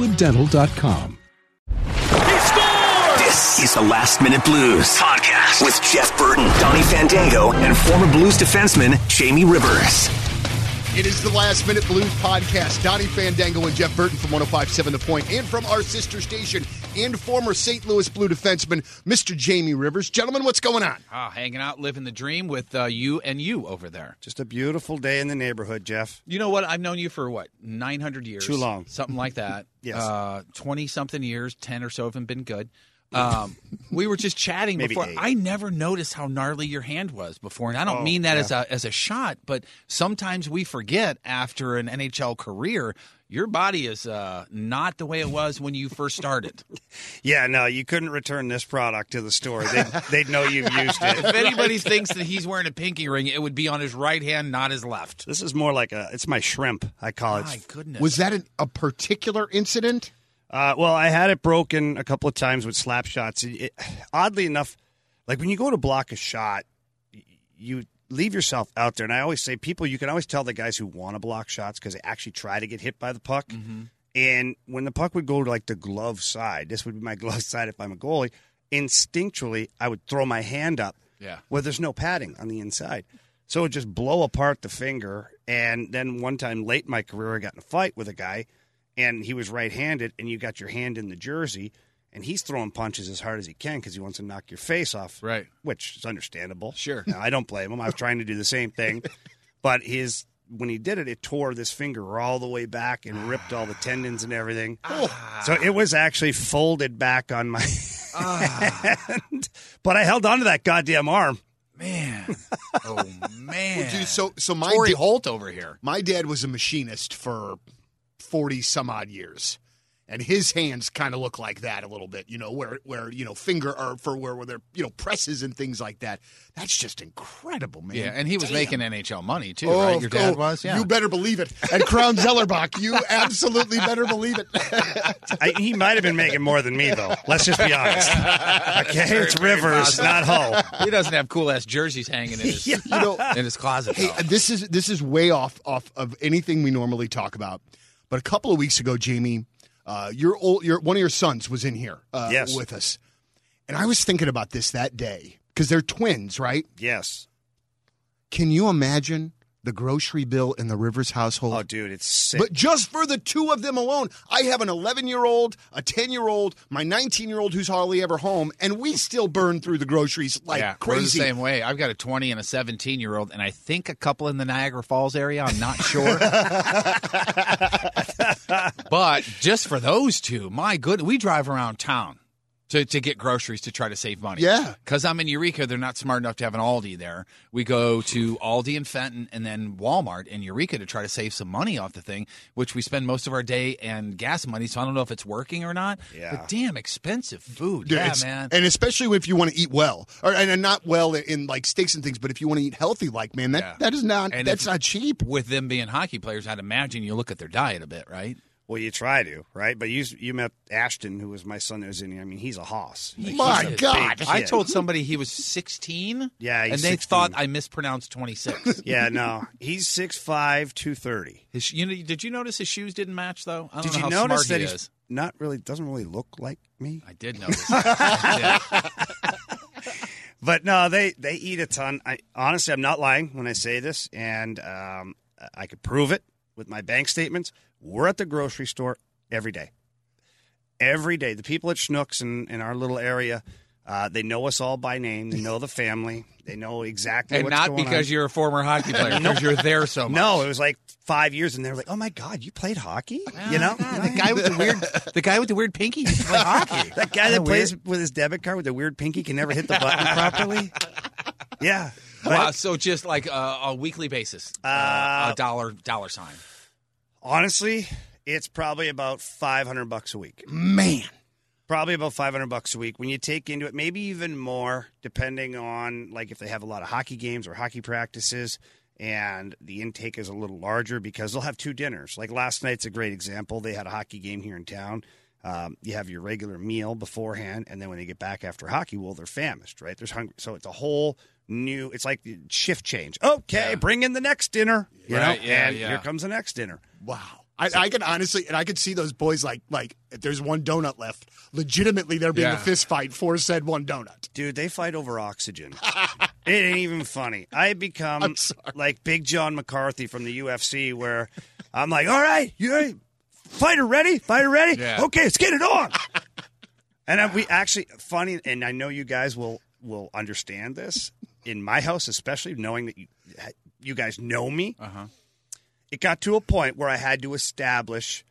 crestwooddental.com. This is the Last Minute Blues podcast with Jeff Burton, Donny Fandango, and former Blues defenseman Jamie Rivers. It is the Last Minute Blues podcast. Donny Fandango and Jeff Burton from 1057 The Point and from our sister station and former St. Louis Blue defenseman, Mr. Jamie Rivers. Gentlemen, what's going on? Ah, hanging out, living the dream with uh, you and you over there. Just a beautiful day in the neighborhood, Jeff. You know what? I've known you for what, 900 years? Too long. Something like that. Yes. 20 something years, 10 or so haven't been good. Um, we were just chatting before. eight. I never noticed how gnarly your hand was before, and I don't Oh, mean that yeah. as a as a shot, but sometimes we forget after an NHL career, your body is uh, not the way it was when you first started. Yeah, no, you couldn't return this product to the store. They'd, they'd know you've used it. if it. anybody thinks that he's wearing a pinky ring, it would be on his right hand, not his left. This is more like a, it's my shrimp, I call it. My goodness. Was that an, a particular incident? Uh, well, I had it broken a couple of times with slap shots. It, it- oddly enough, like when you go to block a shot, you leave yourself out there. And I always say, people, you can always tell the guys who want to block shots because they actually try to get hit by the puck. Mm-hmm. And when the puck would go to like the glove side, this would be my glove side if I'm a goalie. Instinctually, I would throw my hand up Yeah. where there's no padding on the inside. So it would just blow apart the finger. And then one time late in my career, I got in a fight with a guy, and he was right handed, and you got your hand in the jersey, and he's throwing punches as hard as he can because he wants to knock your face off. Right. Which is understandable. Sure. Now, I don't blame him. I was trying to do the same thing. but his. When he did it, it tore this finger all the way back and ripped all the ah. tendons and everything. Ah. So it was actually folded back on my ah. hand. But I held on to that goddamn arm. Man. Oh, man. Dude, so, so my Torry da- Holt over here. my dad was a machinist for 40 some odd years and his hands kind of look like that a little bit you know where where you know finger or for where, where they're you know presses and things like that that's just incredible man Yeah, and he was Damn. making NHL money too, Oh, right? Your dad oh, was, yeah. You better believe it. And Crown Zellerbach, you absolutely better believe it. I, he might have been making more than me, though. Let's just be honest. Okay, it's Rivers, not Hull. he doesn't have cool ass jerseys hanging in his you know, in his closet. Hey, though. this is this is way off off of anything we normally talk about. But a couple of weeks ago, Jamie, uh, your old, your one of your sons was in here uh, Yes. with us, and I was thinking about this that day because they're twins, right? Yes. Can you imagine the grocery bill in the Rivers household? Oh, dude, it's sick. But just for the two of them alone, I have an 11 year old, a 10 year old, my 19 year old who's hardly ever home, and we still burn through the groceries like yeah, we're the crazy. same way. I've got a 20 and a 17 year old, and I think a couple in the Niagara Falls area. I'm not sure. but just for those two, my good, we drive around town to, to get groceries to try to save money. Yeah. Because I'm in Eureka, they're not smart enough to have an Aldi there. We go to Aldi and Fenton and then Walmart in Eureka to try to save some money off the thing, which we spend most of our day and gas money. So I don't know if it's working or not. Yeah. But damn expensive food. Dude, yeah, man. And especially if you want to eat well, or and, and not well in like steaks and things, but if you want to eat healthy, like man, that Yeah. that is not And that's if- not cheap. with them being hockey players, I'd imagine you look at their diet a bit, right? Well, you try to, right? But you you met Ashton, who was my son that was in here. I mean, he's a hoss. My a God. I told somebody he was 16. Yeah, he's and they 16. thought I mispronounced 26. Yeah, no, he's 6'5", 230. His, you know, did you notice his shoes didn't match though? I don't Did know you how notice smart that he he's is. not really doesn't really look like me? I did notice. that. Yeah. But no, they they eat a ton. I honestly, I'm not lying when I say this, and um, I could prove it with my bank statements. We're at the grocery store every day, every day. The people at Schnucks in, in our little area, uh, they know us all by name. They know the family. They know exactly And not because on. you're a former hockey player, because you're there so much. No, it was like five years, and they were like, "Oh my god, you played hockey?" You know, God, the guy with the weird, the guy with the weird pinky used to play hockey. that guy that plays weird? with his debit card with the weird pinky can never hit the button properly. Yeah, Wow, so just like uh, a weekly basis, uh, a dollar dollar sign. honestly, It's probably about five hundred bucks a week. Man. Probably about five hundred bucks a week. When you take into it, maybe even more, depending on like if they have a lot of hockey games or hockey practices, and the intake is a little larger because they'll have two dinners. Like last night's a great example. They had a hockey game here in town. Um, you have your regular meal beforehand, and then when they get back after hockey, well, they're famished, right? There's hungry, so it's a whole new. It's like shift change. Okay, bring in the next dinner, you Right, know, yeah, and yeah. here comes the next dinner. Wow. I, I can honestly, and I could see those boys like, like if there's one donut left, legitimately there being Yeah. a fist fight for said one donut. Dude, they fight over oxygen. it ain't even funny. I become like Big John McCarthy from the UFC, where I'm like, all right, you ready? Fighter ready? Fighter ready? Yeah. Okay, let's get it on. and I, we actually funny, and I know you guys will will understand this. In my house, especially knowing that you you guys know me, Uh-huh. it got to a point where I had to establish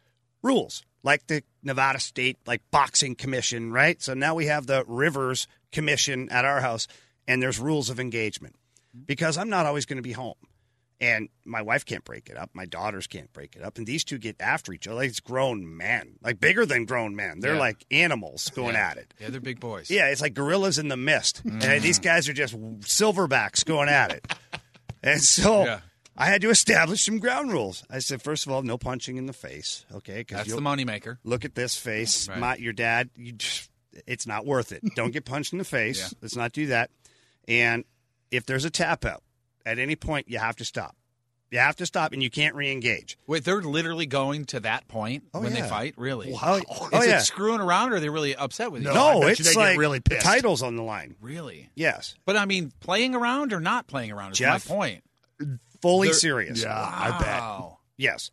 rules, like the Nevada State like boxing commission, right? So now we have the Rivers Commission at our house, and there's rules of engagement because I'm not always going to be home. And my wife can't break it up. My daughters can't break it up. And these two get after each other. Like it's grown men, like bigger than grown men. They're Yeah. like animals going yeah. at it. Yeah, they're big boys. Yeah, it's like gorillas in the mist. Mm. And these guys are just silverbacks going at it. And so Yeah. I had to establish some ground rules. I said, first of all, no punching in the face, okay? That's the moneymaker. look at this face. Right. My, your dad, you just, it's not worth it. Don't get punched in the face. Let's not do that. And if there's a tap out, at any point, you have to stop. You have to stop, and you can't re-engage. Wait, they're literally going to that point Oh, when yeah. they fight? Really? Oh, oh, Is yeah. it screwing around or are they really upset with you? No. no, I bet you it's they get like really the pissed. titles on the line. Really? Yes, But I mean, playing around or not playing around is Jeff? my point. fully They're- serious. Yeah, I bet. Yes.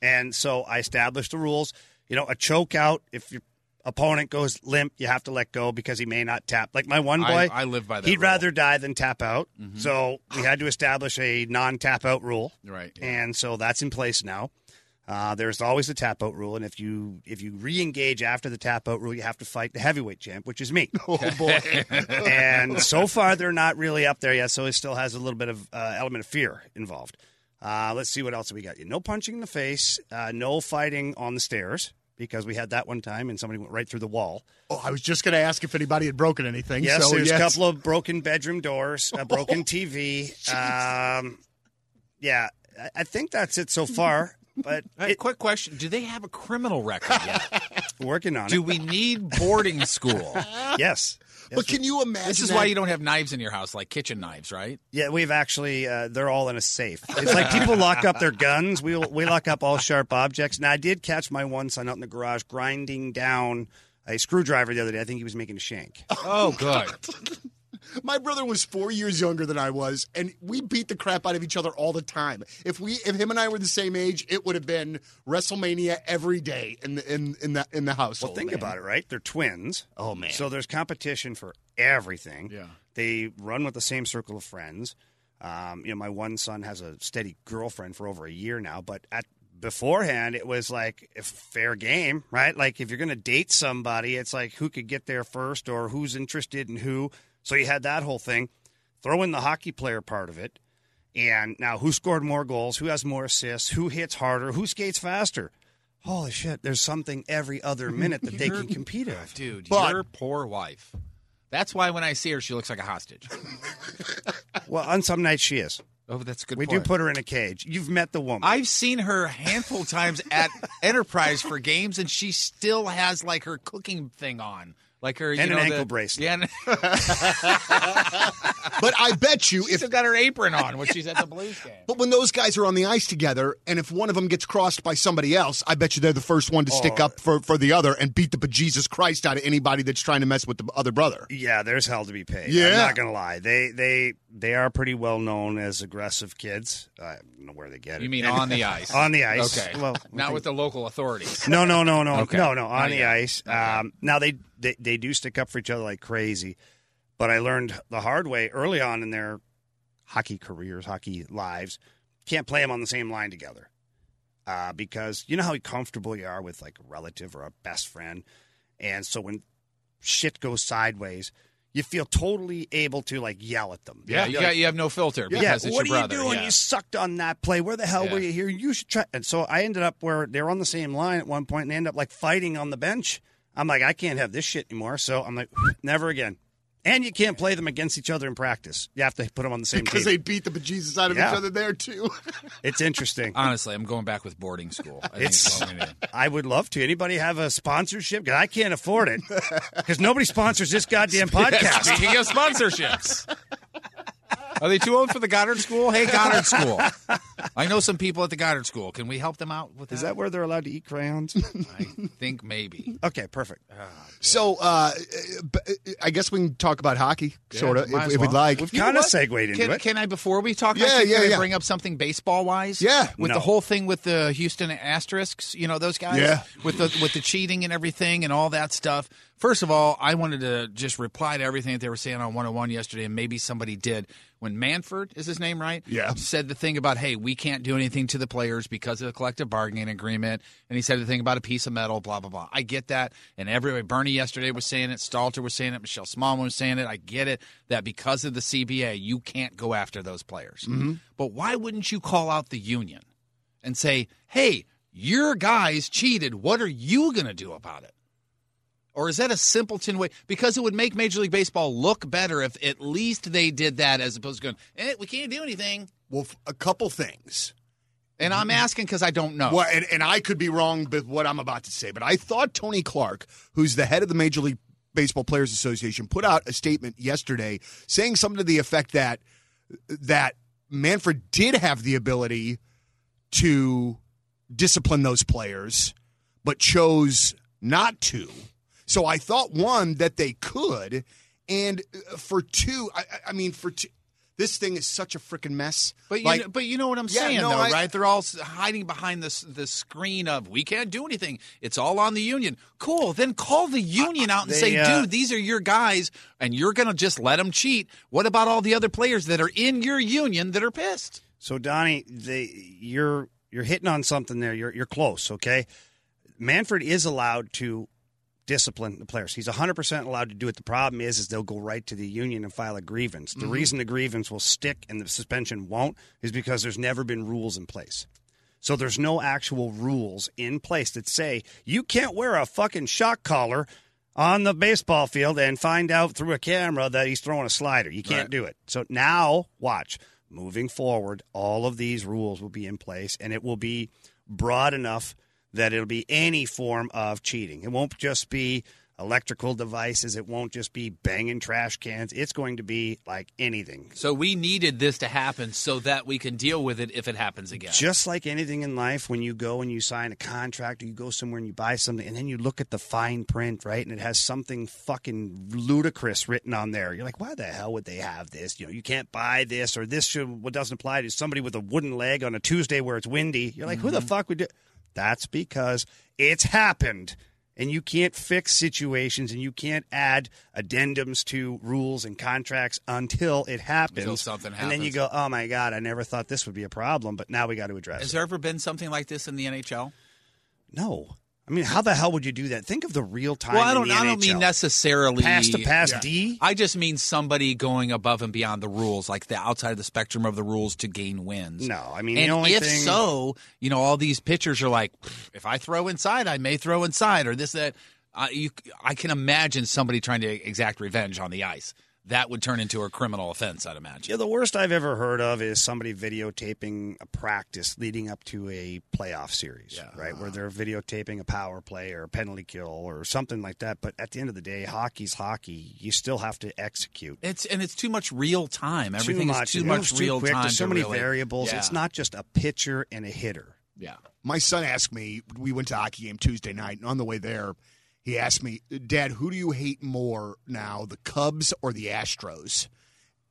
And so I established the rules. You know, a choke out, if your opponent goes limp, you have to let go because he may not tap. Like my one boy, I live by that He'd rule. Mm-hmm. rather die than tap out. So we had to establish a non tap out rule. Right, yeah. And so that's in place now. Uh, there's always a tap out rule, and if you if you re-engage after the tap out rule, you have to fight the heavyweight champ, which is me. Oh boy. and so far, they're not really up there yet, so it still has a little bit of uh, element of fear involved. Uh, let's see what else we got. No punching in the face, uh, no fighting on the stairs because we had that one time and somebody went right through the wall. oh, I was just going to ask if anybody had broken anything. Yes, so there's yes. a couple of broken bedroom doors, a broken TV. Um, yeah, I- I think that's it so far. But Hey, it, quick question: Do they have a criminal record yet? working on Do it. Do we need boarding school? Yes. But can you imagine? This is that? why you don't have knives in your house, like kitchen knives, right? Yeah, we've actually uh, they're all in a safe. It's like people lock up their guns. We we lock up all sharp objects. Now I did catch my one son out in the garage grinding down a screwdriver the other day. I think he was making a shank. Oh, good. My brother was four years younger than I was, and we beat the crap out of each other all the time. If we, if him and I were the same age, it would have been WrestleMania every day in the in in the in the household. Well, think man. about it, right? They're twins. Oh, man. So there's competition for everything. Yeah. They run with the same circle of friends. Um, you know, my one son has a steady girlfriend for over a year now, but at beforehand it was like a fair game, right? Like if you're going to date somebody, it's like who could get there first or who's interested in who. So you had that whole thing. Throw in the hockey player part of it. And now who scored more goals? Who has more assists? Who hits harder? Who skates faster? Holy shit, there's something every other minute that they can compete in. Dude, But- your poor wife. That's why when I see her, she looks like a hostage. Well, on some nights she is. Oh, that's a good. We point. do put her in a cage. You've met the woman. I've seen her a handful of times at Enterprise for games, and she still has like her cooking thing on, like her you And an know, ankle the- bracelet. Yeah, But I bet you she's if still got her apron on when she's at the Blues game. But when those guys are on the ice together, and if one of them gets crossed by somebody else, I bet you they're the first one to stick Oh. up for, for the other and beat the bejesus Christ out of anybody that's trying to mess with the other brother. yeah, there's hell to be paid. Yeah, I'm not gonna lie. They they they are pretty well known as aggressive kids. I don't know where they get it. You mean on the ice? on the ice? Okay. Well, not with the local authorities. no, no, no, no, Okay. no, no. On Not the yet. ice. Um, now they, they they do stick up for each other like crazy, but I learned the hard way early on in their hockey careers, hockey lives. Can't play them on the same line together uh, because you know how comfortable you are with like a relative or a best friend, and so when shit goes sideways, you feel totally able to like yell at them. Yeah, you, got, you have no filter because Yeah, it's what your are brother. you doing? Yeah. You sucked on that play. Where the hell Yeah. were you here? You should try. And so I ended up where they were on the same line at one point and they end up like fighting on the bench. I'm like, I can't have this shit anymore. So I'm like, never again. And you can't play them against each other in practice. You have to put them on the same team. because team. they beat the bejesus out of Yeah. each other there too. It's interesting. Honestly, I'm going back with boarding school. I It's- it's what we need. I would love to. Anybody have a sponsorship? 'Cause I can't afford it because nobody sponsors this goddamn podcast. Speaking of sponsorships, are they too old for the Goddard School? Hey, Goddard School. I know some people at the Goddard School. Can we help them out with that? Is that where they're allowed to eat crayons? I think maybe. okay, perfect. so uh, b- I guess we can talk about hockey, sort of, might if, as if we'd like. We've kind of what? segued into Can, it. can I, before we talk, Yeah, hockey, yeah, can I yeah. bring up something baseball wise? Yeah. with No. the whole thing with the Houston Asterisks, you know those guys. Yeah. with the with the cheating and everything and all that stuff. First of all, I wanted to just reply to everything that they were saying on 101 yesterday, and maybe somebody did when Manfred is his name, right? Yeah. said the thing about hey, we can't do anything to the players because of the collective bargaining agreement, and he said the thing about a piece of metal, blah blah blah. I get that, and everybody, Bernie yesterday was saying it, Stalter was saying it, Michelle Smallmon was saying it. I get it that because of the CBA, you can't go after those players. Mm-hmm. But why wouldn't you call out the union and say, hey, your guys cheated. What are you going to do about it? Or is that a simpleton way? Because it would make Major League Baseball look better if at least they did that as opposed to going, eh, we can't do anything. well, a couple things. And I'm asking because I don't know. Well, and, and I could be wrong with what I'm about to say, but I thought Tony Clark, who's the head of the Major League Baseball Players Association, put out a statement yesterday saying something to the effect that that Manfred did have the ability to discipline those players, but chose not to. So I thought one that they could, and uh, for two, I, I- I mean for two, this thing is such a freaking mess. But you, Like- know, but you know what I'm Yeah, saying, no, though, I- right? They're all hiding behind this the screen of we can't do anything. It's all on the union. Cool. Then call the union out and they, say, uh, dude, these are your guys, and you're gonna just let them cheat. What about all the other players that are in your union that are pissed? So Donny, they, you're you're hitting on something there. You're you're close. Okay, Manfred is allowed to discipline the players. He's 100 percent allowed to do it. The problem is, is they'll go right to the union and file a grievance. The mm-hmm. reason the grievance will stick and the suspension won't is because there's never been rules in place. So there's no actual rules in place that say you can't wear a fucking shock collar on the baseball field and find out through a camera that he's throwing a slider. You can't Right. do it. So now, watch. Moving forward, all of these rules will be in place and it will be broad enough that it'll be any form of cheating. It won't just be electrical devices, it won't just be banging trash cans. It's going to be like anything. So we needed this to happen so that we can deal with it if it happens again. Just like anything in life, when you go and you sign a contract or you go somewhere and you buy something and then you look at the fine print, right? And it has something fucking ludicrous written on there. You're like, why the hell would they have this? You know, you can't buy this or this should, what doesn't apply to somebody with a wooden leg on a Tuesday where it's windy. You're like, who the mm-hmm. fuck would do? That's because it's happened. And you can't fix situations and you can't add addendums to rules and contracts until it happens. Until something happens. And then you go, oh my God, I never thought this would be a problem, but now we got to address Has it. Has there ever been something like this in the NHL? No. I mean, how the hell would you do that? Think of the real time. Well, I don't. the I don't mean necessarily pass to pass Yeah. D. I just mean somebody going above and beyond the rules, like the outside of the spectrum of the rules to gain wins. No, I mean, and the only if thing, so, you know, all these pitchers are like, if I throw inside, I may throw inside, or this that. Uh, you, I can imagine somebody trying to exact revenge on the ice. That would turn into a criminal offense, I'd imagine. Yeah, the worst I've ever heard of is somebody videotaping a practice leading up to a playoff series, right? Where they're videotaping a power play or a penalty kill or something like that. But at the end of the day, hockey's hockey. You still have to execute. It's and it's too much real time. Everything too much. is too It much moves too real quick. time. There's so many really- variables. Yeah. It's not just a pitcher and a hitter. Yeah. My son asked me, we went to a hockey game Tuesday night, and on the way there, he asked me, Dad, who do you hate more now, the Cubs or the Astros?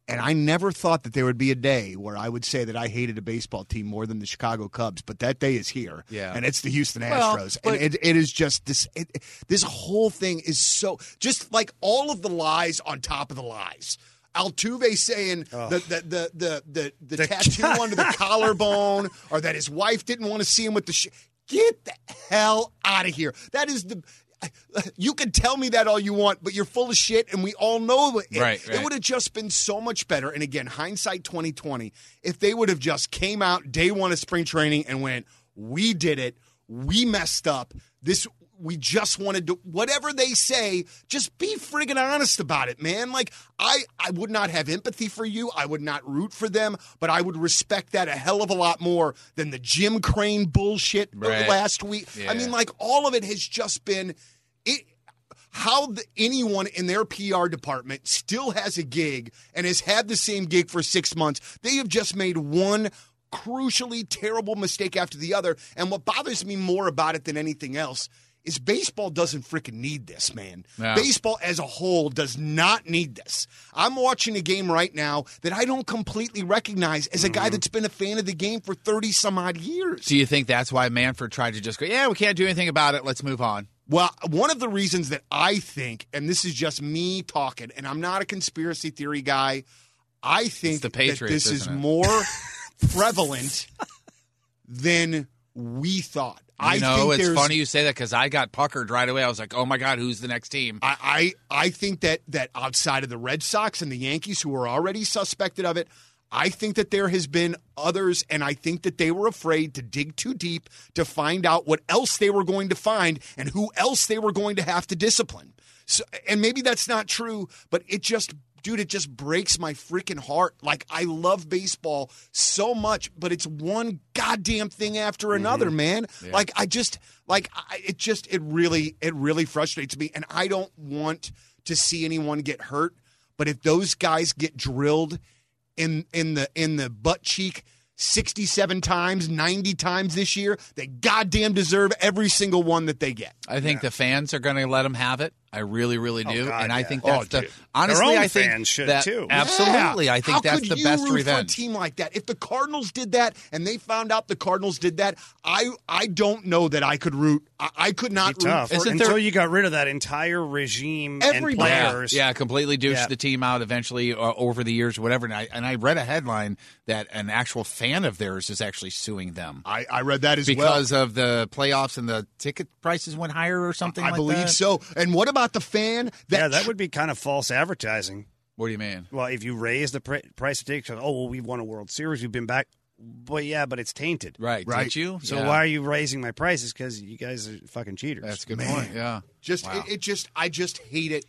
And I never thought that there would be a day where I would say that I hated a baseball team more than the Chicago Cubs, but that day is here. Yeah. And it's the Houston Well, Astros. but- and it, it is just this it, this whole thing is so just like all of the lies on top of the lies. Altuve saying the the the the the, the, The- tattoo under the collarbone, or that his wife didn't want to see him with the. Sh- Get the hell out of here. That is the. You can tell me that all you want, but you're full of shit, and we all know it. Right, It would have just been so much better. And again, hindsight 2020, if they would have just came out day one of spring training and went, "We did it. We messed up. This we just wanted to whatever they say, just be friggin' honest about it, man. Like I I would not have empathy for you. I would not root for them, but I would respect that a hell of a lot more than the Jim Crane bullshit Right. last week. I mean, like all of it has just been it how the, anyone in their PR department still has a gig and has had the same gig for six months. They have just made one crucially terrible mistake after the other. And what bothers me more about it than anything else is baseball doesn't freaking need this, man. No. Baseball as a whole does not need this. I'm watching a game right now that I don't completely recognize as a guy mm-hmm. that's been a fan of the game for 30 some odd years. Do you think that's why Manfred tried to just go, yeah, we can't do anything about it. Let's move on? Well, one of the reasons that I think, and this is just me talking, and I'm not a conspiracy theory guy, I think the that this is more prevalent than we thought. I know, think it's funny you say that because I got puckered right away. I was like, oh my God, who's the next team? I, I I think that that outside of the Red Sox and the Yankees, who are already suspected of it, I think that there has been others, and I think that they were afraid to dig too deep to find out what else they were going to find and who else they were going to have to discipline. So, and maybe that's not true, but it just. Dude, it just breaks my freaking heart. Like, I love baseball so much, but it's one goddamn thing after mm-hmm. another, man. Like, I just, like, I, it just, it really, it really frustrates me. And I don't want to see anyone get hurt. But if those guys get drilled in in the in the butt cheek 67 times, 90 times this year, they goddamn deserve every single one that they get. I think the fans are going to let them have it. I really, really do, God, and I yeah. think Oh, that's the dude. honestly. Their own I think fans should, that too. absolutely. Yeah. I think How that's could the you best root For a revenge. team like that. If the Cardinals did that and they found out the Cardinals did that, I I don't know that I could root. I, I could not root tough for Isn't until there- you got rid of that entire regime and Everybody. Yeah, players. yeah, completely douched Yeah. the team out eventually uh, over the years, or whatever. And I and I read a headline that an actual fan of theirs is actually suing them I, I read that as well. because of the playoffs and the ticket prices went higher or something. I like believe that? so. And what about the fan that yeah, that would be kind of false advertising. What do you mean? Well, if you raise the pr- price of tickets, oh, well, we've won a World Series, we've been back. But yeah, but it's tainted. Right, Right. Did you? So Yeah. why are you raising my prices? Because you guys are fucking cheaters. That's a good Man. point. Yeah. Just Wow. it, it just I just hate it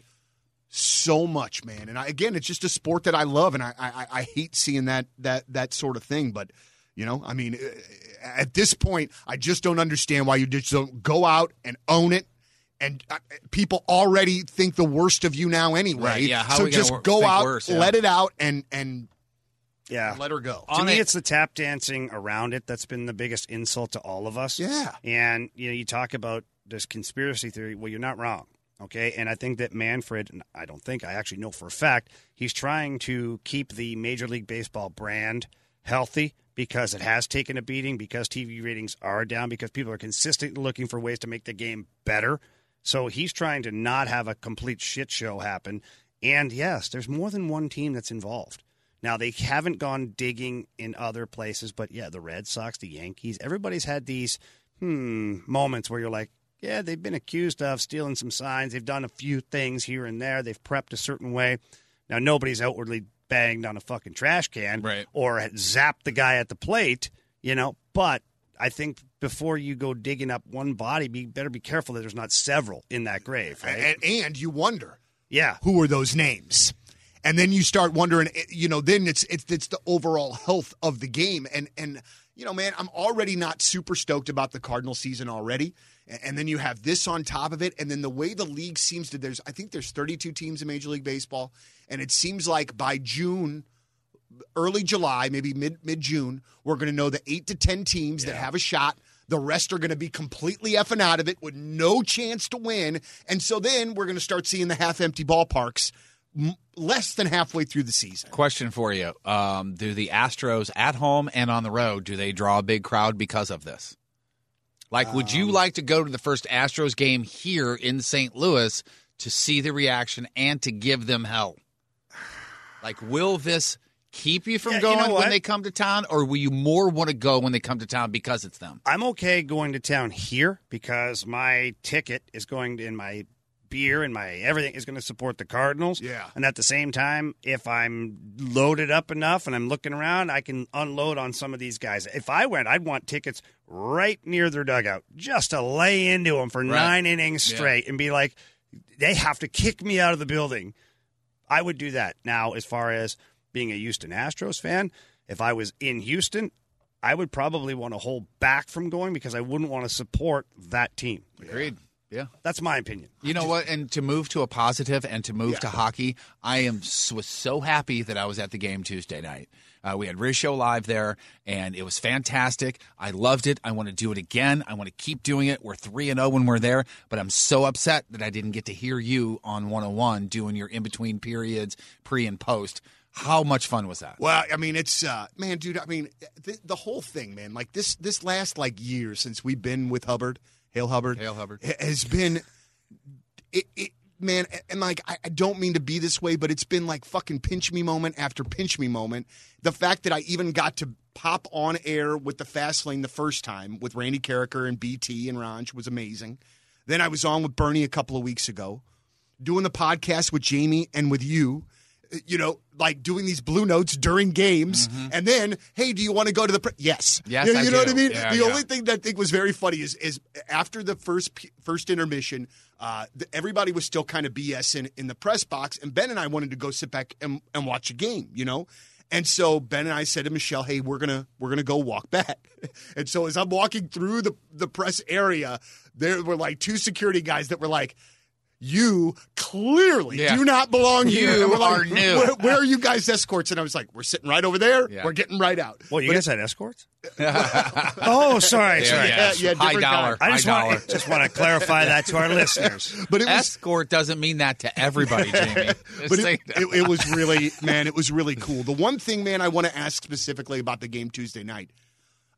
so much, man. And I, again, it's just a sport that I love, and I, I I hate seeing that that that sort of thing. But you know, I mean, uh, at this point, I just don't understand why you just don't go out and own it. And uh, people already think the worst of you now anyway. Right, yeah, how so are we gonna just wor- go out, worse, yeah. let it out, and and yeah. let her go. to On me, it- it's the tap dancing around it that's been the biggest insult to all of us. Yeah. And you know, you talk about this conspiracy theory. Well, you're not wrong. Okay. And I think that Manfred, and I don't think, I actually know for a fact, he's trying to keep the Major League Baseball brand healthy because it has taken a beating, because TV ratings are down, because people are consistently looking for ways to make the game better. So he's trying to not have a complete shit show happen. And yes, there's more than one team that's involved. Now they haven't gone digging in other places, but yeah, the Red Sox, the Yankees, everybody's had these hmm moments where you're like, yeah, they've been accused of stealing some signs. They've done a few things here and there. They've prepped a certain way. Now nobody's outwardly banged on a fucking trash can Right. or zapped the guy at the plate, you know. But I think before you go digging up one body, be better be careful that there's not several in that grave, right? and, and you wonder yeah. who are those names. And then you start wondering eh, you know then it's it's it's the overall health of the game. And and you know man i'm already not super stoked about the cardinal season already. And then you have this on top of it. And then the way the league seems to there's i think there's 32 teams in major league baseball. And it seems like by june early July, maybe mid mid June, we're going to know the eight to ten teams that have a shot. The rest are going to be completely effing out of it with no chance to win, and so then we're going to start seeing the half empty ballparks m- less than halfway through the season. Question for you: um, Do the Astros at home and on the road do they draw a big crowd because of this? Like, would you like to go to the first Astros game here in St. Louis to see the reaction and to give them hell? Like, will this keep you from Yeah, you going know when they come to town, or will you more want to go when they come to town because it's them? I'm okay going to town here because my ticket is going to, in my beer and my everything is going to support the Cardinals. Yeah. And at the same time, if I'm loaded up enough and I'm looking around, I can unload on some of these guys. If I went, I'd want tickets right near their dugout just to lay into them for nine innings Yeah. straight and be like, they have to kick me out of the building. I would do that. Now, as far as being a Houston Astros fan, if I was in Houston, I would probably want to hold back from going because I wouldn't want to support that team. Agreed. Yeah. That's my opinion. You know what? And to move to a positive and to move to hockey, I am was so happy that I was at the game Tuesday night. Uh, we had Riz Show live there, and it was fantastic. I loved it. I want to do it again. I want to keep doing it. We're three and zero when we're there, but I'm so upset that I didn't get to hear you on 101 doing your in between periods, pre and post. How much fun was that? Well, I mean, it's uh, man, dude. I mean, the, the whole thing, man. Like this, this last like year since we've been with Hubbard, Hale Hubbard, Hale Hubbard. ha- has been, it, it man. And like, I, I don't mean to be this way, but it's been like fucking pinch me moment after pinch me moment. The fact that I even got to pop on air with the fast lane the first time with Randy Karraker and BT and Ranch was amazing. Then I was on with Bernie a couple of weeks ago, doing the podcast with Jamie and with you you know, like doing these blue notes during games, and then, hey, do you want to go to the? Pre-? Yes, Yes, you, you know what I mean. Yeah, the yeah. only thing that I think was very funny is is after the first first intermission, uh, the, everybody was still kind of BS in in the press box, and Ben and I wanted to go sit back and, and watch a game, you know. And so Ben and I said to Michelle, "Hey, we're gonna we're gonna go walk back." And so as I'm walking through the the press area, there were like two security guys that were like. You clearly Yeah. do not belong here. You we're like, are new. Where, where are you guys escorts? And I was like, we're sitting right over there. Yeah. We're getting right out. Well, you guys had escorts? oh, sorry, sorry. yeah, yeah, high different dollar. I just high want, dollar. just want to clarify that to our listeners. But it was, Escort doesn't mean that to everybody, Jamie. But it, it, it was really, man, it was really cool. The one thing, man, I want to ask specifically about the game Tuesday night.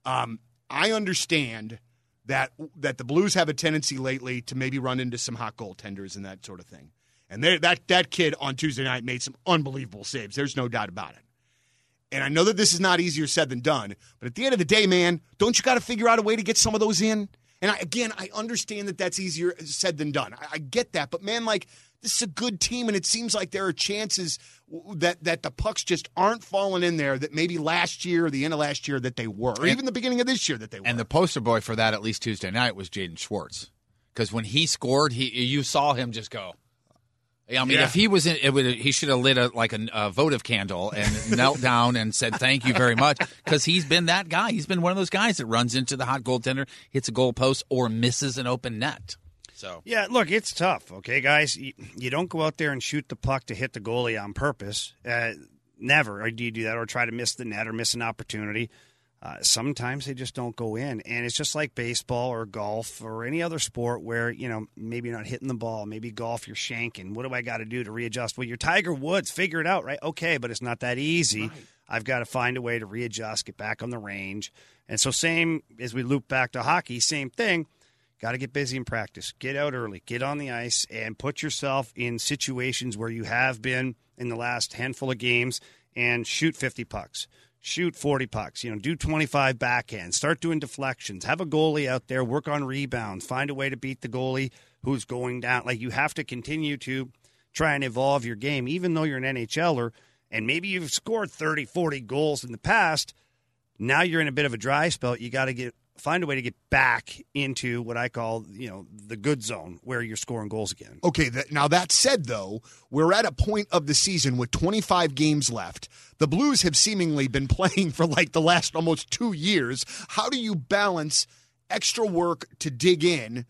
Um, I understand that that the Blues have a tendency lately to maybe run into some hot goaltenders and that sort of thing. And they, that that kid on Tuesday night made some unbelievable saves. There's no doubt about it. And I know that this is not easier said than done, but at the end of the day, man, don't you got to figure out a way to get some of those in? And I, again, I understand that that's easier said than done. I, I get that, but man, like this is a good team, and it seems like there are chances that that the pucks just aren't falling in there. That maybe last year or the end of last year that they were, or even the beginning of this year that they were. And the poster boy for that, at least Tuesday night, was Jaden Schwartz. Because when he scored, he you saw him just go. I mean, Yeah. if he was in, it would he should have lit a like a, a votive candle and knelt down and said thank you very much because he's been that guy. He's been one of those guys that runs into the hot goaltender, hits a goal post, or misses an open net. So Yeah, look, it's tough, okay, guys? You, you don't go out there and shoot the puck to hit the goalie on purpose. Uh, never or do you do that or try to miss the net or miss an opportunity. Uh, sometimes they just don't go in. And it's just like baseball or golf or any other sport where, you know, maybe you're not hitting the ball. Maybe golf, you're shanking. What do I got to do to readjust? Well, you're Tiger Woods. Figure it out, right? Okay, but it's not that easy. I've got to find a way to readjust, get back on the range. And so, same as we loop back to hockey, same thing. Got to get busy in practice. Get out early. Get on the ice and put yourself in situations where you have been in the last handful of games and shoot 50 pucks. Shoot 40 pucks. You know, do 25 backhands. Start doing deflections. Have a goalie out there. Work on rebounds. Find a way to beat the goalie who's going down. Like you have to continue to try and evolve your game, even though you're an NHLer and maybe you've scored 30, 40 goals in the past now you're in a bit of a dry spell. You got to get find a way to get back into what I call you know the good zone where you're scoring goals again. Okay, that, now that said, though, we're at a point of the season with 25 games left. The Blues have seemingly been playing for like the last almost two years. How do you balance extra work to dig in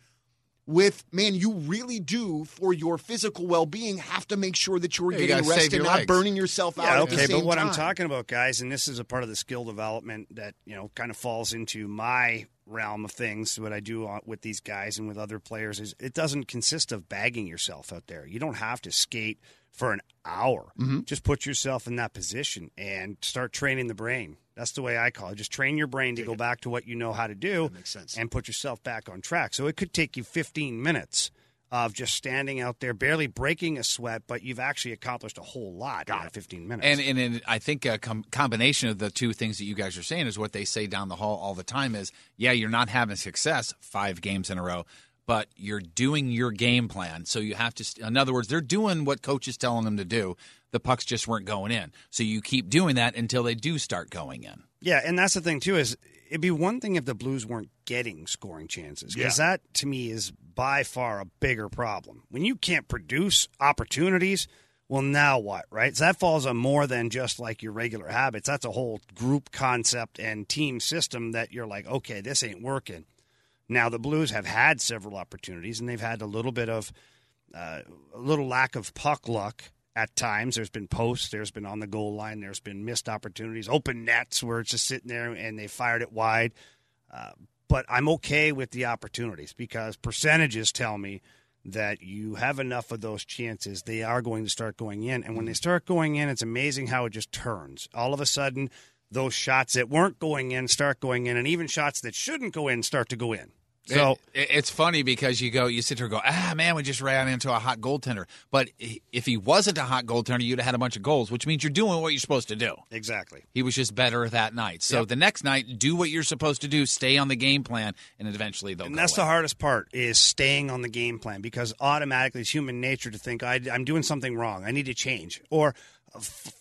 with, man, you really do for your physical well being have to make sure that you're Yeah, getting gotta rest and not legs. burning yourself out. Yeah, the okay, but what I'm talking about, guys, and this is a part of the skill development that you know kind of falls into my realm of things. What I do with these guys and with other players is it doesn't consist of bagging yourself out there. You don't have to skate for an hour. Mm-hmm. Just put yourself in that position and start training the brain. That's the way I call it. Just train your brain to go back to what you know how to do makes sense. and put yourself back on track. So it could take you 15 minutes of just standing out there, barely breaking a sweat, but you've actually accomplished a whole lot in that 15 minutes. And and, and I think a com- combination of the two things that you guys are saying is what they say down the hall all the time is, yeah, you're not having success five games in a row, but you're doing your game plan. So you have to. st- In other words, they're doing what coach is telling them to do. The pucks just weren't going in. So you keep doing that until they do start going in. Yeah, and that's the thing too is it'd be one thing if the Blues weren't getting scoring chances because that to me is by far a bigger problem. When you can't produce opportunities, well, now what, right? So that falls on more than just like your regular habits. That's a whole group concept and team system that you're like, okay, this ain't working. Now the Blues have had several opportunities and they've had a little bit of uh, a little lack of puck luck at times. There's been posts, there's been on the goal line, there's been missed opportunities, open nets where it's just sitting there and they fired it wide. Uh, but I'm okay with the opportunities because percentages tell me that you have enough of those chances, they are going to start going in. And when they start going in, it's amazing how it just turns. All of a sudden, those shots that weren't going in start going in, and even shots that shouldn't go in start to go in. So It- it's funny because you go, you sit there and go, ah, man, we just ran into a hot goaltender. But if he wasn't a hot goaltender, you'd have had a bunch of goals, which means you're doing what you're supposed to do. exactly. He was just better that night. So the next night, do what you're supposed to do, stay on the game plan, and eventually they'll And that's in. the hardest part is staying on the game plan because automatically it's human nature to think I, I'm doing something wrong. I need to change, or "F-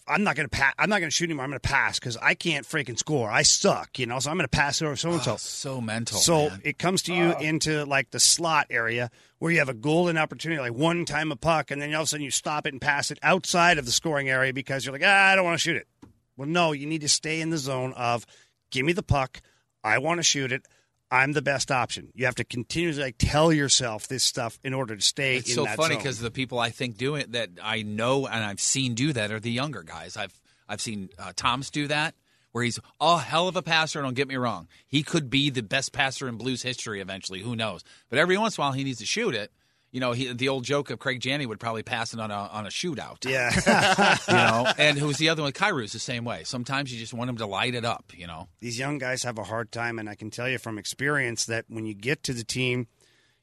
I'm not going to pass. I'm not going to shoot anymore. I'm going to pass because I can't freaking score. I suck, you know. So I'm going to pass it over so and so. Oh, so mental. So man. it comes to you into like the slot area where you have a golden opportunity, like one time a puck, and then all of a sudden you stop it and pass it outside of the scoring area because you're like, ah, I don't want to shoot it. Well, no, you need to stay in the zone of give me the puck. I want to shoot it. I'm the best option. You have to continuously like, tell yourself this stuff in order to stay It's so funny because the people I think do it that I know and I've seen do that are the younger guys. I've I've seen uh, Thomas do that where he's a hell of a passer. Don't get me wrong; he could be the best passer in Blues history eventually. Who knows? But every once in a while, he needs to shoot it. You know, he, the old joke of Craig Janney would probably pass it on a on a shootout. yeah. you know. And who's the other one? Kyrou's the same way. Sometimes you just want him to light it up. You know. these young guys have a hard time, and I can tell you from experience that when you get to the team,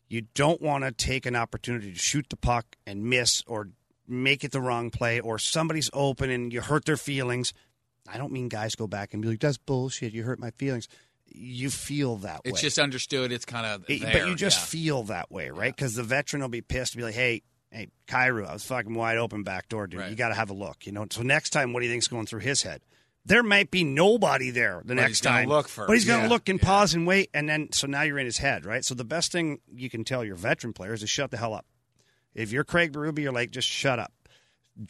you don't want to take an opportunity to shoot the puck and miss or make it the wrong play, or somebody's open and you hurt their feelings. I don't mean guys go back and be like, "That's bullshit. You hurt my feelings." You feel that way. It's way. just understood. It's kind of It- but you just yeah. feel that way, right? Because the veteran will be pissed to be like, "Hey, hey, Kyrou, I was fucking wide open back door, dude. Right. You got to have a look, you know." So next time, what do you think's going through his head? There might be nobody there the But next time. look first. but he's going to Yeah. look and pause and wait, and then so now you're in his head, right? So the best thing you can tell your veteran players is shut the hell up. If you're Craig Berube, you're like, just shut up.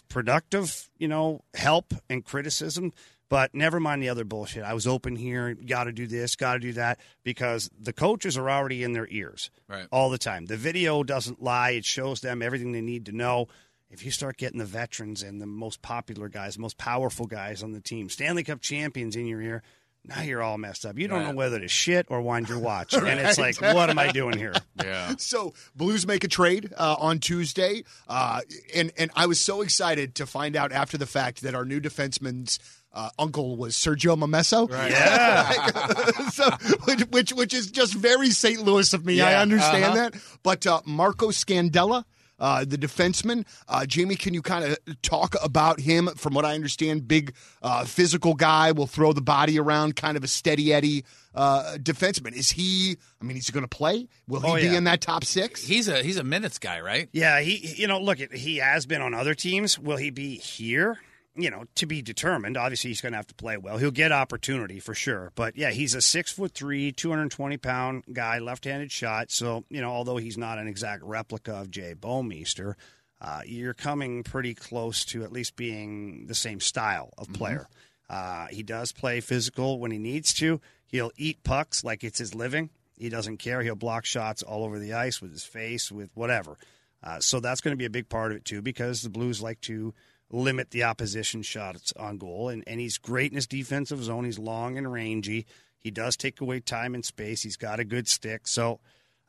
Productive, you know, help and criticism, but never mind the other bullshit. I was open here, got to do this, got to do that, because the coaches are already in their ears Right. all the time. The video doesn't lie; it shows them everything they need to know. If you start getting the veterans and the most popular guys, most powerful guys on the team, Stanley Cup champions in your ear, now you're all messed up. You don't know whether to shit or wind your watch, and it's like, what am I doing here? Yeah. So Blues make a trade uh, on Tuesday, uh, and and I was so excited to find out after the fact that our new defenseman's uh, uncle was Sergio Momesso. Yeah. so, which, which which is just very St. Louis of me. I understand uh-huh. that, but uh, Marco Scandella. Uh, the defenseman, uh, Jamie, can you kind of talk about him? From what I understand, big uh, physical guy, will throw the body around, kind of a steady Eddie uh, defenseman. Is he? I mean, he's going to play. Will he Oh, be in that top six? He's a he's a minutes guy, right? Yeah, he you know, look, he has been on other teams. Will he be here? You know, to be determined. Obviously, he's going to have to play well. He'll get opportunity for sure. But yeah, he's a six foot three, two hundred twenty pound guy, left handed shot. So you know, although he's not an exact replica of Jay Bouwmeester, uh, you're coming pretty close to at least being the same style of player. Uh, he does play physical when he needs to. He'll eat pucks like it's his living. He doesn't care. He'll block shots all over the ice with his face, with whatever. Uh, so that's going to be a big part of it too, because the Blues like to limit the opposition shots on goal, and, and he's great in his defensive zone. He's long and rangy. He does take away time and space. He's got a good stick, so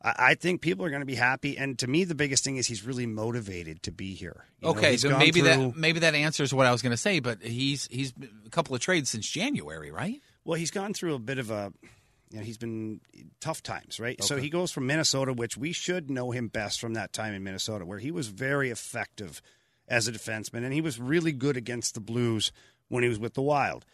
I, I think people are going to be happy. And to me, the biggest thing is he's really motivated to be here. You okay, he's so maybe through- that maybe that answers what I was going to say. But he's he's a couple of trades since January, right? Well, he's gone through a bit of a you know, he's been tough times, right? So he goes from Minnesota, which we should know him best from that time in Minnesota, where he was very effective as a defenseman, and he was really good against the Blues when he was with the Wild.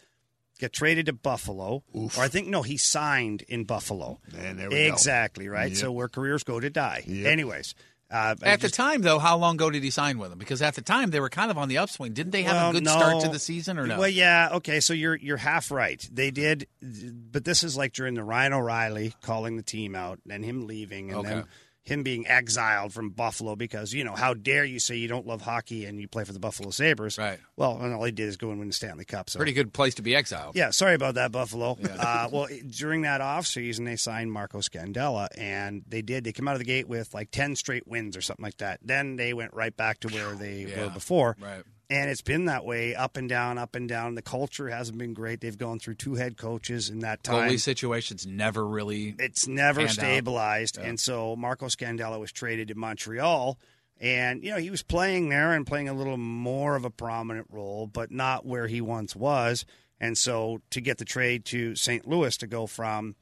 Get traded to Buffalo, or I think no, he signed in Buffalo. And there we go. exactly right. Yep. So where careers go to die. Anyways, uh, I At the time, though, how long ago did he sign with them? Because at the time they were kind of on the upswing. Didn't they have Well, a good no. start to the season, or no? Well, yeah, okay. So you're you're half right. They did, but this is like during the Ryan O'Reilly calling the team out and him leaving and Okay. then him being exiled from Buffalo because you know how dare you say you don't love hockey and you play for the Buffalo Sabres? Right. Well, and all he did is go and win the Stanley Cup. So Pretty good place to be exiled. yeah, sorry about that, Buffalo. Uh, well, during that offseason, they signed Marco Scandella, and they did. They came out of the gate with like 10 straight wins or something like that. Then they went right back to where they Yeah, were before. right. And it's been that way, up and down, up and down. The culture hasn't been great. They've gone through two head coaches in that time. Goalie situations never really. It's never stabilized. And so Marco Scandella was traded to Montreal. And, you know, he was playing there and playing a little more of a prominent role, but not where he once was. And so to get the trade to St. Louis to go from,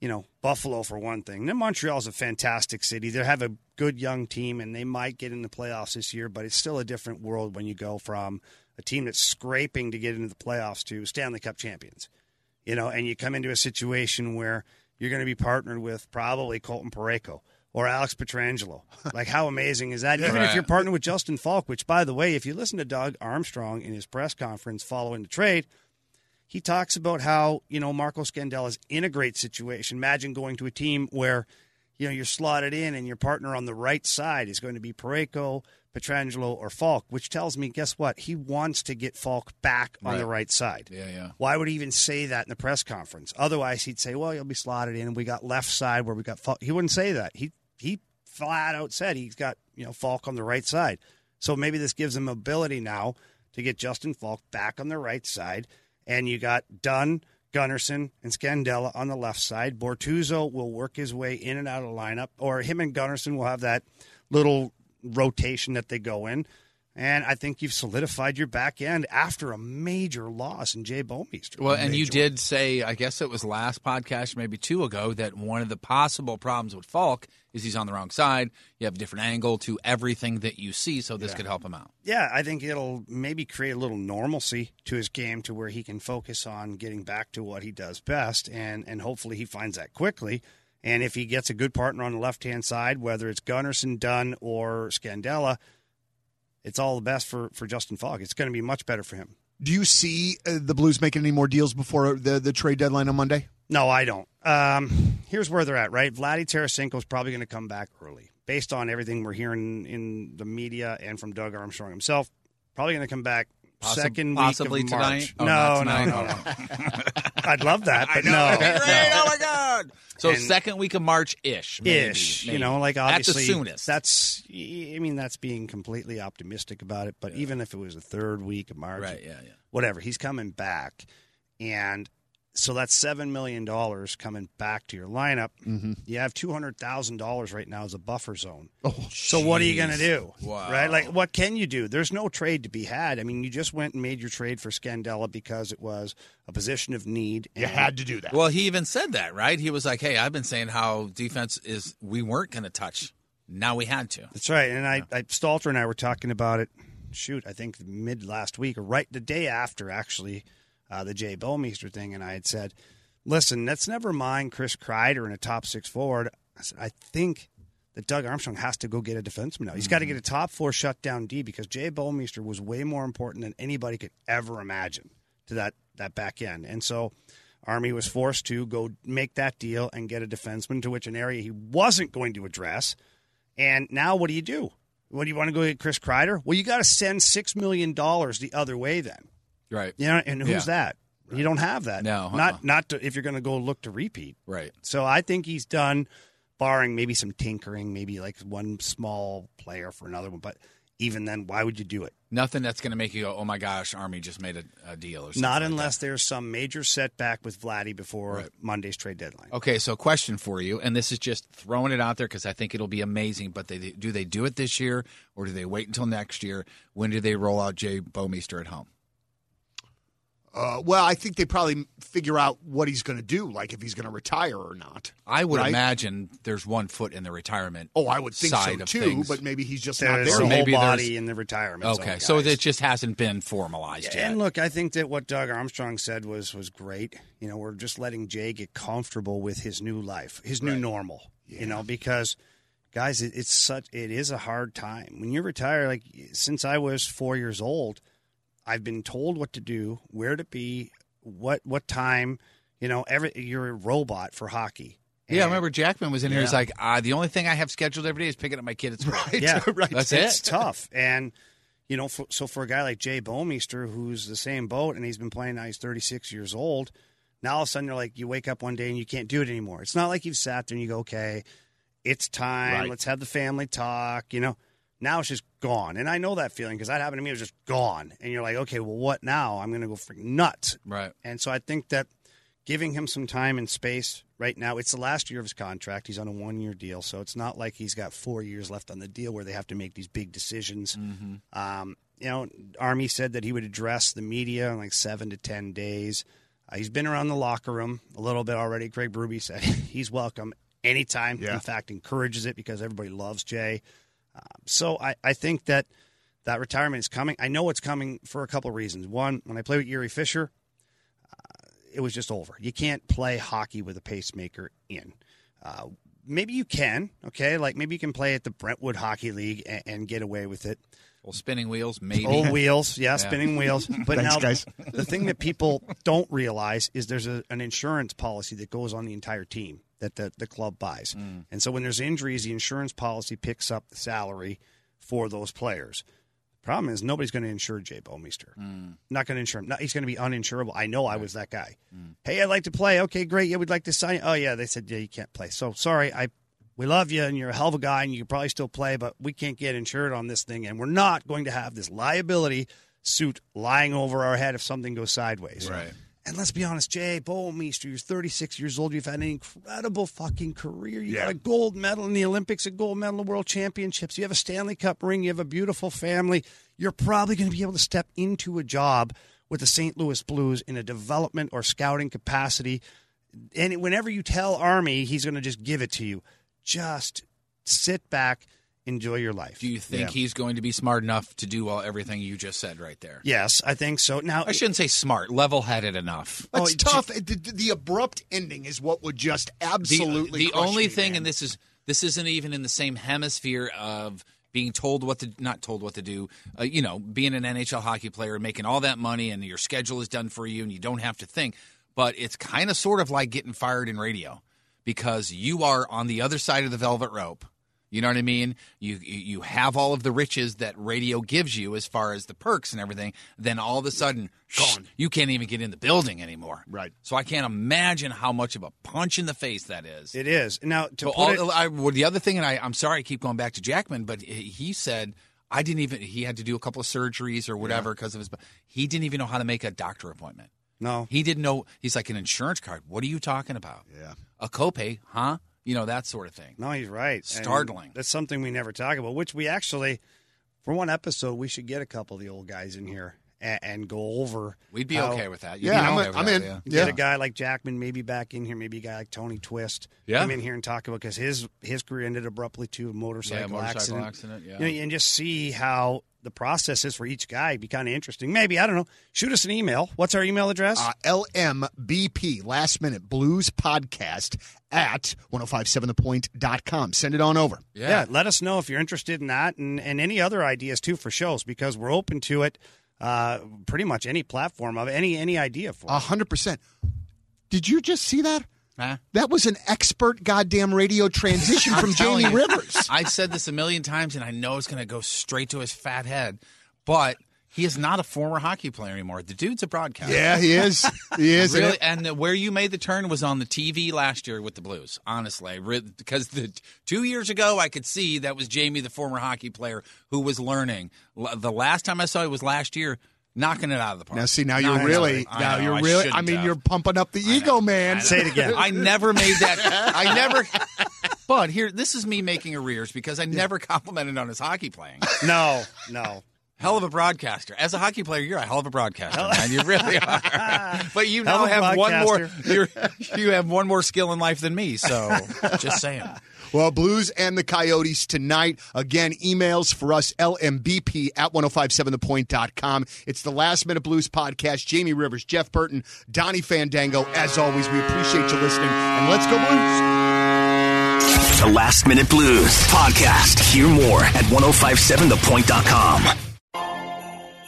you know, Buffalo for one thing. Then Montreal's a fantastic city. They have a good young team and they might get in the playoffs this year, but it's still a different world when you go from a team that's scraping to get into the playoffs to Stanley Cup champions you know, and you come into a situation where you're going to be partnered with probably Colton Parayko or Alex Pietrangelo. like, how amazing is that? Even if you're partnered with Justin Faulk, which, by the way, if you listen to Doug Armstrong in his press conference following the trade, he talks about how, you know, Marco Scandella's in a great situation. Imagine going to a team where, you know, you're slotted in and your partner on the right side is going to be Parayko, Pietrangelo, or Faulk, which tells me, guess what? He wants to get Faulk back on the Right. right side. Yeah, yeah. Why would he even say that in the press conference? Otherwise, he'd say, "Well, you'll be slotted in, and we got left side where we got." Faulk. He wouldn't say that. He he flat out said he's got you know Faulk on the right side. So maybe this gives him ability now to get Justin Faulk back on the right side, and you got Dunn, Gunnarsson, and Scandella on the left side. Bortuzzo will work his way in and out of the lineup, or him and Gunnarsson will have that little rotation that they go in. And I think you've solidified your back end after a major loss in Jay Bouwmeester. Well, and you did say, I guess it was last podcast, maybe two ago, that one of the possible problems with Faulk is he's on the wrong side. You have a different angle to everything that you see, so this could help him out. Yeah, I think it'll maybe create a little normalcy to his game to where he can focus on getting back to what he does best, and and hopefully he finds that quickly. And if he gets a good partner on the left hand side, whether it's Gunnarsson, Dunn, or Scandella, it's all the best for for Justin Faulk. It's going to be much better for him. Do you see uh, the Blues making any more deals before the, the trade deadline on Monday? No, I don't. Um, here's where they're at, right? Vladdy Tarasenko is probably going to come back early, based on everything we're hearing in the media and from Doug Armstrong himself. Probably going to come back Possi- second possibly week of tonight? March. Oh, no, no, no, no. Oh. I'd love that, but no, Great! Oh my God! So And- second week of March ish, ish. You know, like obviously at the soonest. That's. I mean, that's being completely optimistic about it. But even if it was the third week of March, right. Yeah, yeah. whatever. He's coming back, and so that's seven million dollars coming back to your lineup. Mm-hmm. You have two hundred thousand dollars right now as a buffer zone. Oh, so what are you going to do? Wow. Right? Like, what can you do? There's no trade to be had. I mean, you just went and made your trade for Scandella because it was a position of need. You had to do that. Well, he even said that, right? He was like, "Hey, I've been saying how defense is we weren't going to touch. Now we had to." That's right. And I, I Stalter and I were talking about it. Shoot, I think mid last week or right the day after, actually, uh, the Jay Bouwmeester thing, and I had said, "Listen, let's never mind Chris Kreider in a top six forward." I said, "I think that Doug Armstrong has to go get a defenseman now. He's got to get a top four shutdown D because Jay Bouwmeester was way more important than anybody could ever imagine to that that back end, and so." Army was forced to go make that deal and get a defenseman to which an area he wasn't going to address. And now what do you do? What do you want to go get Chris Kreider? Well, you got to send six million dollars the other way then. Right. You know, and who's Yeah. that? You don't have that. No, uh-uh. not not to, if you're going to go look to repeat. Right. So I think he's done, barring maybe some tinkering, maybe like one small player for another one. But even then, why would you do it? Nothing that's going to make you go, "Oh my gosh, Army just made a, a deal." Or something Not like unless there's some major setback with Vladdy before Right. Monday's trade deadline. Okay, so question for you, and this is just throwing it out there because I think it'll be amazing. But they do they do it this year, or do they wait until next year? When do they roll out Jay Bouwmeester at home? Uh, well, I think they probably figure out what he's going to do, like if he's going to retire or not. I would Right? imagine there's one foot in the retirement. Oh, I would think side so too, things. but maybe he's just not There's there. the yet. whole body in the retirement. zone, Okay, so guys. it just hasn't been formalized yet. And look, I think that what Doug Armstrong said was was great. You know, we're just letting Jay get comfortable with his new life, his new normal. You know, because guys, it, it's such it is a hard time when you retire. Like since I was four years old, I've been told what to do, where to be, what what time. You know, every you're a robot for hockey. Yeah, I remember Jackman was in here. He's like, uh, the only thing I have scheduled every day is picking up my kid at school. Right, Yeah, right. That's it's it. tough. And you know, for, so for a guy like Jay Bouwmeester, who's the same boat, and he's been playing now, he's 36 years old. Now all of a sudden, you're like, you wake up one day and you can't do it anymore. It's not like you've sat there and you go, okay, it's time. Right. Let's have the family talk. You know, now it's just gone. And I know that feeling because that happened to me. It was just gone. And you're like, okay, well, what now? I'm going to go freaking nuts. Right. And so I think that giving him some time and space right now, it's the last year of his contract. He's on a one year deal. So it's not like he's got four years left on the deal where they have to make these big decisions. Um, you know, Army said that he would address the media in like seven to 10 days. Uh, he's been around the locker room a little bit already. Craig Berube said he's welcome anytime. Yeah. In fact, encourages it because everybody loves Jay. Um, so I, I think that that retirement is coming. I know it's coming for a couple of reasons. One, when I played with Jiri Fischer, it was just over. You can't play hockey with a pacemaker in. Uh, maybe you can, okay? Like maybe you can play at the Brentwood Hockey League and, and get away with it. Well, spinning wheels, maybe. Old wheels, yeah, spinning wheels. But Thanks, now, guys. the thing that people don't realize is there's a, an insurance policy that goes on the entire team that the, the club buys. Mm. And so when there's injuries, the insurance policy picks up the salary for those players. The problem is, nobody's going to insure Jay Bouwmeester. Mm. Not going to insure him. No, he's going to be uninsurable. I know I was that guy. Mm. Hey, I'd like to play. Okay, great. Yeah, we'd like to sign you. Oh, yeah. They said, yeah, you can't play. So sorry. I we love you and you're a hell of a guy and you can probably still play, but we can't get insured on this thing. And we're not going to have this liability suit lying over our head if something goes sideways. Right. And let's be honest, Jay Bouwmeester, you're 36 years old. You've had an incredible fucking career. You Yeah. got a gold medal in the Olympics, a gold medal in the World Championships. You have a Stanley Cup ring. You have a beautiful family. You're probably going to be able to step into a job with the St. Louis Blues in a development or scouting capacity. And whenever you tell Army, he's going to just give it to you. Just sit back, enjoy your life. Do you think Yeah. he's going to be smart enough to do all everything you just said right there? Yes, I think so. Now, I shouldn't say smart, level-headed enough. That's Oh, tough. The, the- the abrupt ending is what would just absolutely. the crush only me, thing, man. and this is this isn't even in the same hemisphere of being told what to not told what to do. Uh, you know, being an NHL hockey player, making all that money, and your schedule is done for you, and you don't have to think. But it's kind of sort of like getting fired in radio because you are on the other side of the velvet rope. You know what I mean? You you have all of the riches that radio gives you as far as the perks and everything. Then all of a sudden, gone. You can't even get in the building anymore. Right. So I can't imagine how much of a punch in the face that is. it is. Now, to So all, it, I, well, the other thing, and I, I'm sorry I keep going back to Jackman, but he he said I didn't even. He had to do a couple of surgeries or whatever because of his. He didn't even know how to make a doctor appointment. no, He didn't know. He's like an insurance card. What are you talking about? Yeah. A copay, huh? You know that sort of thing. No, he's right. And Startling. that's something we never talk about, which we actually, for one episode, we should get a couple of the old guys in here and, and go over. We'd be how- okay with that. You'd Yeah, I'm, okay with I'm that, in. yeah. Yeah. Get a guy like Jackman maybe back in here, maybe a guy like Tony Twist. Yeah. Come in here and talk about because his his career ended abruptly to a motorcycle, accident. Yeah, motorcycle accident. accident, yeah. You know, and just see how the process is for each guy. It'd be kind of interesting. Maybe I don't know. Shoot us an email. What's our email address? Uh, LMBP, last minute blues podcast at 1057thepoint.com. Send it on over. yeah. let us know if you're interested in that and, and any other ideas too for shows because we're open to it. Uh, pretty much any platform of any any idea for. A 100%. Did you just see that? Huh? That was an expert goddamn radio transition from telling Jamie you. Rivers. I've said this a million times, and I know it's going to go straight to his fat head, but he is not a former hockey player anymore. The dude's a broadcaster. Yeah, he is. He is. and Really, and where you made the turn was on the TV last year with the Blues. Honestly, because the two years ago I could see that was Jamie, the former hockey player who was learning. The last time I saw it was last year, knocking it out of the park. Now, see, now Knocking you're really, out of the- I now know, you're I really, I shouldn't mean, have. you're pumping up the ego, man. Say it again. I never made that. I never. But here, this is me making arrears because I never complimented on his hockey playing. no, no. Hell of a broadcaster. As a hockey player, you're a hell of a broadcaster, man. You really are. But you now have one more. You're, you have one more skill in life than me. So just saying. Well, Blues and the Coyotes tonight. Again, emails for us, lmbp at 1057thepoint.com. It's the Last Minute Blues podcast. Jamie Rivers, Jeff Burton, Donny Fandango. As always, we appreciate you listening. And let's go, Blues. The Last Minute Blues podcast. Hear more at 1057thepoint.com.